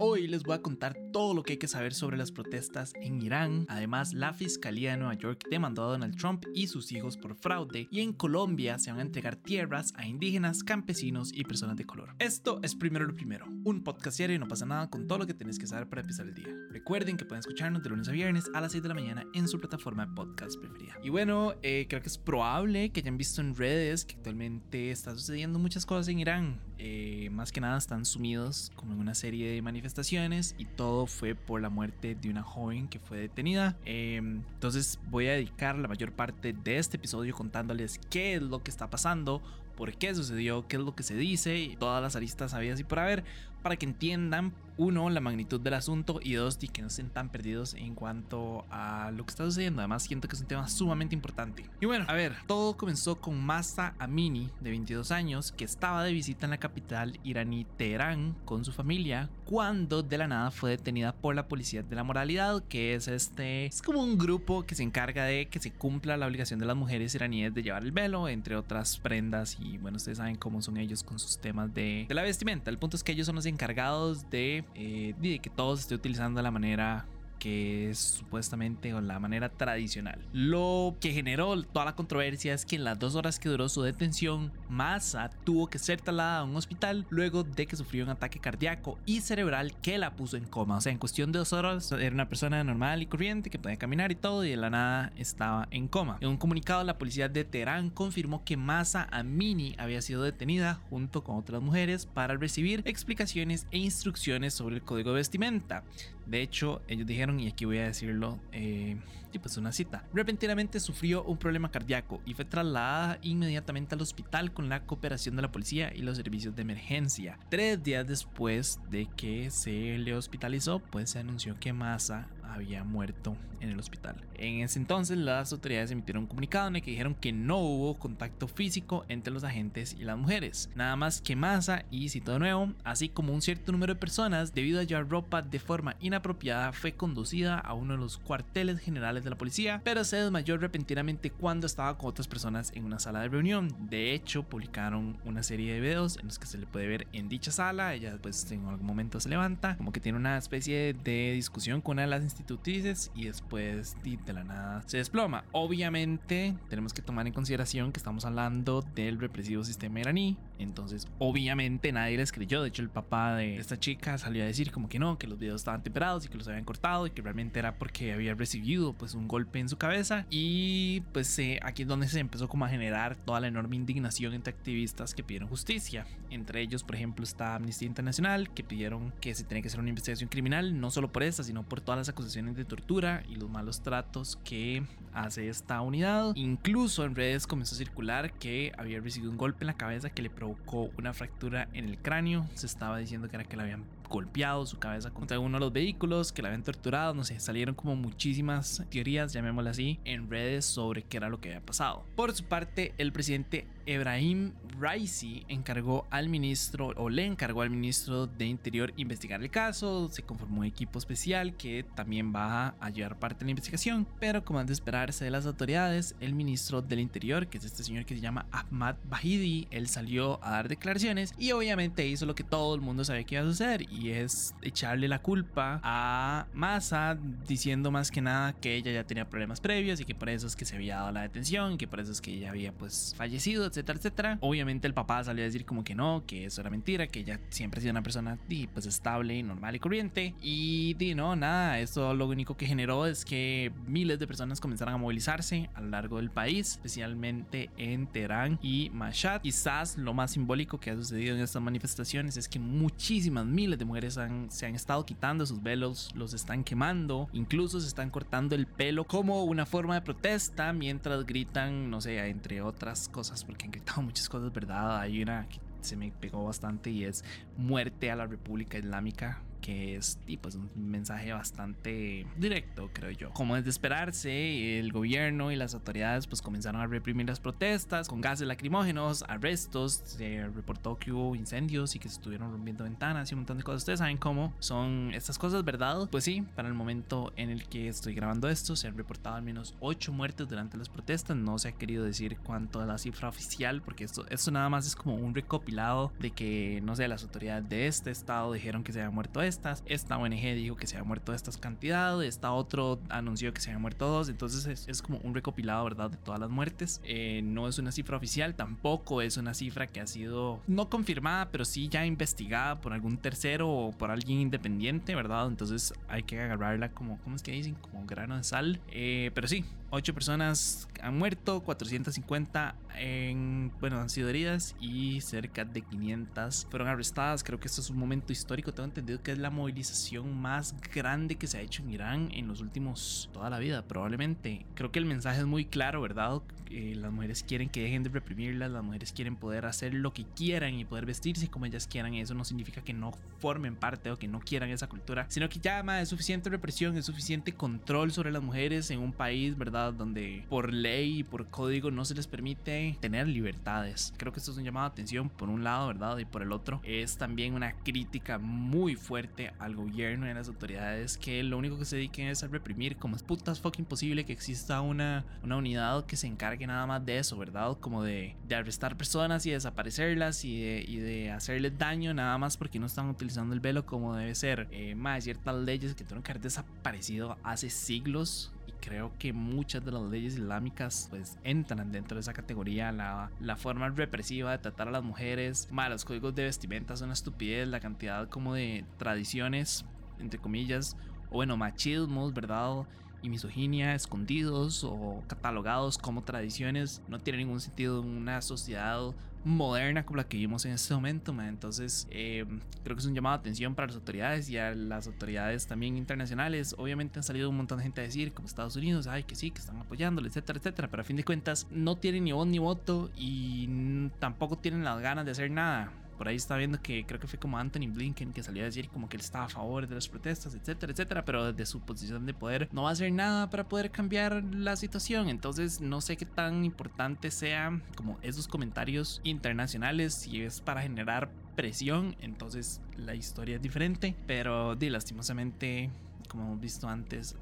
Hoy les voy a contar todo lo que hay que saber sobre las protestas en Irán. Además, la Fiscalía de Nueva York demandó a Donald Trump y sus hijos por fraude. Y en Colombia se van a entregar tierras a indígenas, campesinos y personas de color. Esto es Primero lo Primero, un podcast diario y no pasa nada con todo lo que tenés que saber para empezar el día. Recuerden que pueden escucharnos de lunes a viernes a las 6 de la mañana en su plataforma de podcast preferida. Y bueno, eh, creo que es probable que hayan visto en redes que actualmente está sucediendo muchas cosas en Irán. Eh, más que nada están sumidos como en una serie de manifestaciones y todo fue por la muerte de una joven que fue detenida. Em, entonces voy a dedicar la mayor parte de este episodio contándoles qué es lo que está pasando, por qué sucedió, qué es lo que se dice y todas las aristas habidas y por haber para que entiendan uno la magnitud del asunto y dos y que no estén tan perdidos en cuanto a lo que está sucediendo. Además siento que es un tema sumamente importante. Y bueno, a ver, todo comenzó con Masa Amini de 22 años que estaba de visita en la capital iraní Teherán con su familia cuando de la nada fue detenida por la policía de la moralidad que es este es como un grupo que se encarga de que se cumpla la obligación de las mujeres iraníes de llevar el velo entre otras prendas y bueno ustedes saben cómo son ellos con sus temas de, de la vestimenta el punto es que ellos son los encargados de, eh, de que todo se esté utilizando de la manera que es supuestamente la manera tradicional. Lo que generó toda la controversia es que en las dos horas que duró su detención, Massa tuvo que ser trasladada a un hospital luego de que sufrió un ataque cardíaco y cerebral que la puso en coma. O sea, en cuestión de dos horas era una persona normal y corriente que podía caminar y todo y de la nada estaba en coma. En un comunicado, la policía de Teherán confirmó que Massa Amini había sido detenida junto con otras mujeres para recibir explicaciones e instrucciones sobre el código de vestimenta. De hecho, ellos dijeron y aquí voy a decirlo, eh, y pues una cita. Repentinamente sufrió un problema cardíaco y fue trasladada inmediatamente al hospital con la cooperación de la policía y los servicios de emergencia. Tres días después de que se le hospitalizó, pues se anunció que Massa había muerto en el hospital. En ese entonces las autoridades emitieron un comunicado en el que dijeron que no hubo contacto físico entre los agentes y las mujeres. Nada más que Massa y cito de nuevo, así como un cierto número de personas debido a llevar ropa de forma inapropiada fue conducido a uno de los cuarteles generales de la policía, pero se desmayó repentinamente cuando estaba con otras personas en una sala de reunión. De hecho, publicaron una serie de videos en los que se le puede ver en dicha sala. Ella pues en algún momento se levanta, como que tiene una especie de discusión con una de las institutrices y después de la nada se desploma. Obviamente tenemos que tomar en consideración que estamos hablando del represivo sistema iraní, entonces obviamente nadie les creyó. De hecho el papá de esta chica salió a decir como que no, que los videos estaban temperados y que los habían cortado que realmente era porque había recibido pues un golpe en su cabeza y pues eh, aquí es donde se empezó como a generar toda la enorme indignación entre activistas que pidieron justicia. Entre ellos, por ejemplo, está Amnistía Internacional que pidieron que se tenía que hacer una investigación criminal, no solo por esta, sino por todas las acusaciones de tortura y los malos tratos que hace esta unidad. Incluso en redes comenzó a circular que había recibido un golpe en la cabeza que le provocó una fractura en el cráneo. Se estaba diciendo que era que le habían golpeado su cabeza contra uno de los vehículos, que la habían torturado, no sé, salieron como muchísimas teorías, llamémoslas así, en redes sobre qué era lo que había pasado. Por su parte, el presidente Ebrahim Raisi encargó al ministro o le encargó al ministro de Interior investigar el caso, se conformó un equipo especial que también va a llevar parte de la investigación, pero como es de esperarse de las autoridades, el ministro del Interior, que es este señor que se llama Ahmad Bahidi, él salió a dar declaraciones y obviamente hizo lo que todo el mundo sabía que iba a suceder y es echarle la culpa a Massa diciendo más que nada que ella ya tenía problemas previos y que por eso es que se había dado la detención, que por eso es que ella había pues fallecido, etcétera, etcétera. Obviamente el papá salió a decir como que no, que eso era mentira, que ella siempre ha sido una persona pues estable, normal y corriente y di no, nada, esto lo único que generó es que miles de personas comenzaron a movilizarse a lo largo del país, especialmente en Teherán y Mashhad. Quizás lo más simbólico que ha sucedido en estas manifestaciones es que muchísimas miles de mujeres se han estado quitando sus velos, los están quemando, incluso se están cortando el pelo como una forma de protesta mientras gritan, no sé, entre otras cosas, porque han gritado muchas cosas, ¿verdad? Hay una que se me pegó bastante y es muerte a la República Islámica que es tipo, es un mensaje bastante directo, creo yo. Como es de esperarse, el gobierno y las autoridades pues comenzaron a reprimir las protestas con gases lacrimógenos, arrestos, se reportó que hubo incendios y que se estuvieron rompiendo ventanas y un montón de cosas. Ustedes saben cómo son estas cosas, ¿verdad? Pues sí, para el momento en el que estoy grabando esto, se han reportado al menos 8 muertes durante las protestas. No se ha querido decir cuánto es la cifra oficial, porque esto, esto nada más es como un recopilado de que, no sé, las autoridades de este estado dijeron que se había muerto encuestas. Esta ONG dijo que se había muerto estas cantidades, esta otro anunció que se había muerto dos, entonces es, como un recopilado, ¿verdad? De todas las muertes. Eh, no es una cifra oficial, tampoco es una cifra que ha sido no confirmada, pero sí ya investigada por algún tercero o por alguien independiente, ¿verdad? Entonces hay que agarrarla como, ¿cómo es que dicen? Como grano de sal. Eh, pero sí, 8 personas han muerto, 450 en, bueno, han sido heridas y cerca de 500 fueron arrestadas. Creo que esto es un momento histórico. Tengo entendido que es la movilización más grande que se ha hecho en Irán en los últimos, toda la vida, probablemente. Creo que el mensaje es muy claro, ¿verdad? Eh, las mujeres quieren que dejen de reprimirlas, las mujeres quieren poder hacer lo que quieran y poder vestirse como ellas quieran. Eso no significa que no formen parte o que no quieran esa cultura, sino que ya más es suficiente represión, es suficiente control sobre las mujeres en un país, Donde por ley y por código no se les permite tener libertades. Creo que esto es un llamado de atención por un lado, ¿verdad? Y por el otro es también una crítica muy fuerte al gobierno y a las autoridades que lo único que se dediquen es a reprimir, como es putas fucking posible que exista una, una unidad que se encargue nada más de eso, ¿verdad? Como de, de arrestar personas y desaparecerlas y de, y de, hacerles daño nada más porque no están utilizando el velo como debe ser. Eh, más ciertas leyes que tuvieron que haber desaparecido hace siglos creo que muchas de las leyes islámicas pues entran dentro de esa categoría. La, la forma represiva de tratar a las mujeres, más los códigos de vestimenta son una estupidez, la cantidad como de tradiciones, entre comillas, o bueno, machismos, ¿verdad? y misoginia escondidos o catalogados como tradiciones no tiene ningún sentido en una sociedad moderna como la que vivimos en este momento. Entonces, eh, creo que es un llamado de atención para las autoridades y a las autoridades también internacionales. Obviamente han salido un montón de gente a decir, como Estados Unidos, ay, que sí, que están apoyándole, etcétera, etcétera. Pero a fin de cuentas, no tienen ni voz ni voto y tampoco tienen las ganas de hacer nada. Por ahí está viendo que creo que fue como Anthony Blinken que salió a decir como que él estaba a favor de las protestas, etcétera, etcétera, pero desde su posición de poder no va a hacer nada para poder cambiar la situación. Entonces no sé qué tan importante sea como esos comentarios internacionales si es para generar presión, entonces la historia es diferente, pero di lastimosamente como hemos visto antes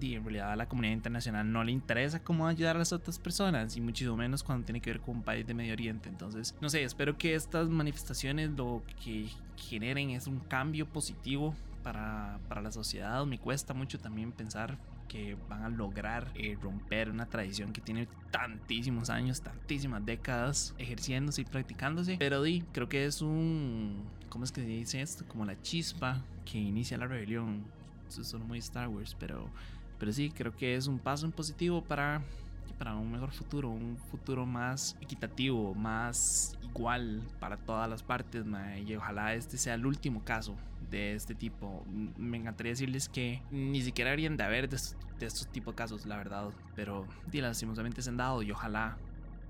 y en realidad a la comunidad internacional no le interesa cómo ayudar a las otras personas y muchísimo menos cuando tiene que ver con un país de Medio Oriente. Entonces, no sé, espero que estas manifestaciones lo que generen es un cambio positivo para, para la sociedad. Me cuesta mucho también pensar que van a lograr eh, romper una tradición que tiene tantísimos años, tantísimas décadas ejerciéndose y practicándose. Pero di, creo que es un, ¿cómo es que se dice esto? Como la chispa que inicia la rebelión. Eso es muy Star Wars, pero pero sí, creo que es un paso en positivo para, para un mejor futuro, un futuro más equitativo, más igual para todas las partes. y ojalá este sea el último caso de este tipo. Me encantaría decirles que ni siquiera harían de haber de, estos tipos de casos, la verdad. Pero lastimosamente se han dado y ojalá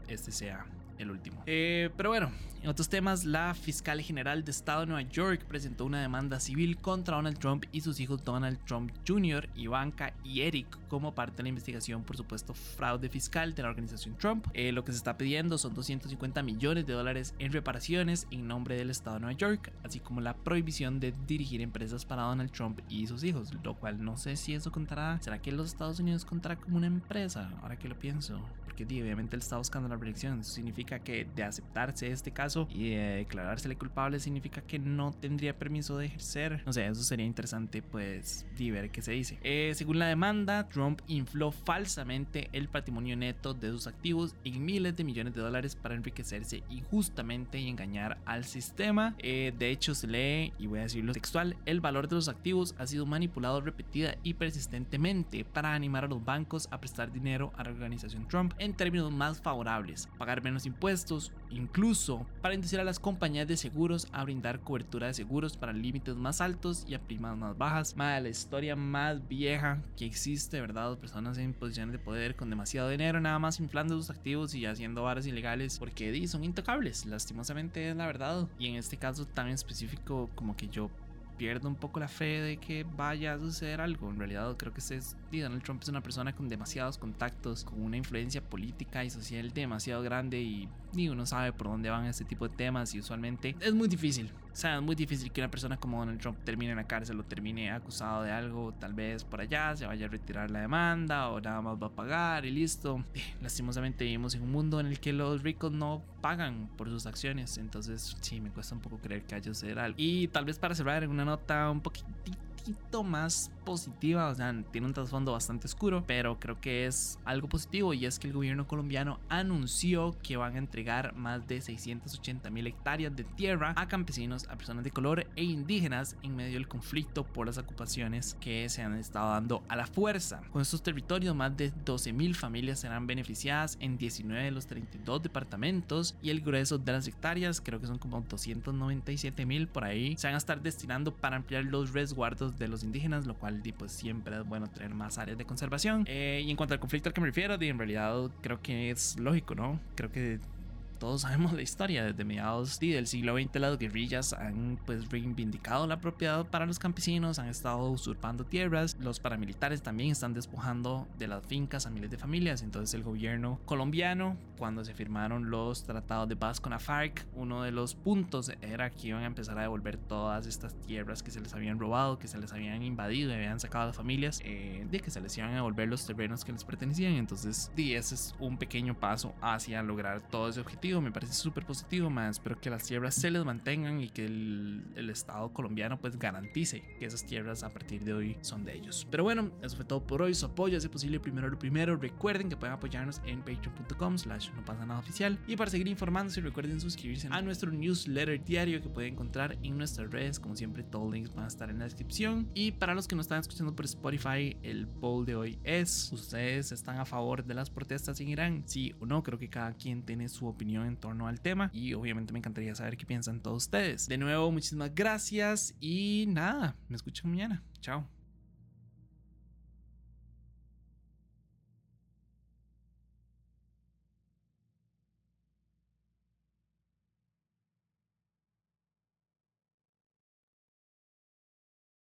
este sea el último. Eh, pero bueno, en otros temas, la fiscal general de Estado de Nueva York presentó una demanda civil contra Donald Trump y sus hijos Donald Trump Jr., Ivanka y Eric como parte de la investigación por supuesto fraude fiscal de la organización Trump. Eh, lo que se está pidiendo son 250 millones de dólares en reparaciones en nombre del Estado de Nueva York, así como la prohibición de dirigir empresas para Donald Trump y sus hijos, lo cual no sé si eso contará. ¿Será que los Estados Unidos contará como una empresa? Ahora que lo pienso porque obviamente él está buscando la reelección. Eso significa que de aceptarse este caso y de declarársele culpable significa que no tendría permiso de ejercer. No sé, eso sería interesante pues ver qué se dice. Eh, según la demanda, Trump infló falsamente el patrimonio neto de sus activos en miles de millones de dólares para enriquecerse injustamente y engañar al sistema. Eh, de hecho, se lee, y voy a decirlo textual, el valor de los activos ha sido manipulado repetida y persistentemente para animar a los bancos a prestar dinero a la organización Trump en términos más favorables, pagar menos impuestos, incluso para inducir a las compañías de seguros a brindar cobertura de seguros para límites más altos y a primas más bajas. Más la historia más vieja que existe, ¿verdad? Personas en posiciones de poder con demasiado dinero, nada más inflando sus activos y haciendo varas ilegales porque son intocables, lastimosamente es la verdad. Y en este caso tan específico como que yo pierdo un poco la fe de que vaya a suceder algo. En realidad creo que es, Donald Trump es una persona con demasiados contactos, con una influencia política y social demasiado grande y, uno sabe por dónde van este tipo de temas y usualmente es muy difícil O sea, es muy difícil que una persona como Donald Trump termine en la cárcel o termine acusado de algo, tal vez por allá se vaya a retirar la demanda o nada más va a pagar y listo. lastimosamente vivimos en un mundo en el que los ricos no pagan por sus acciones, entonces sí, me cuesta un poco creer que haya suceder algo. Y tal vez para cerrar en una nota un poquitito más positiva, o sea, tiene un trasfondo bastante oscuro, pero creo que es algo positivo y es que el gobierno colombiano anunció que van a entregar más de 680 mil hectáreas de tierra a campesinos, a personas de color e indígenas en medio del conflicto por las ocupaciones que se han estado dando a la fuerza. Con estos territorios, más de 12 mil familias serán beneficiadas en 19 de los 32 departamentos y el grueso de las hectáreas, creo que son como 297 mil por ahí, se van a estar destinando para ampliar los resguardos de los indígenas, lo cual pues siempre es bueno tener más áreas de conservación. Eh, y en cuanto al conflicto al que me refiero, en realidad creo que es lógico, ¿no? Creo que todos sabemos la historia, desde mediados del siglo XX las guerrillas han pues reivindicado la propiedad para los campesinos, han estado usurpando tierras, los paramilitares también están despojando de las fincas a miles de familias, entonces el gobierno colombiano cuando se firmaron los tratados de paz con la FARC, uno de los puntos era que iban a empezar a devolver todas estas tierras que se les habían robado, que se les habían invadido y habían sacado a familias, eh, de que se les iban a devolver los terrenos que les pertenecían, entonces sí, ese es un pequeño paso hacia lograr todo ese objetivo me parece súper positivo, más espero que las tierras se les mantengan y que el, el, Estado colombiano pues garantice que esas tierras a partir de hoy son de ellos. Pero bueno, eso fue todo por hoy, su apoyo, si posible, primero lo primero, recuerden que pueden apoyarnos en patreon.com slash no pasa nada oficial. Y para seguir informándose recuerden suscribirse a nuestro newsletter diario que pueden encontrar en nuestras redes, como siempre todos los links van a estar en la descripción. Y para los que no están escuchando por Spotify, el poll de hoy es, ¿ustedes están a favor de las protestas en Irán? Sí o no, creo que cada quien tiene su en torno al tema y obviamente me encantaría saber qué piensan todos ustedes. De nuevo, muchísimas gracias y nada, me escuchan mañana. Chao.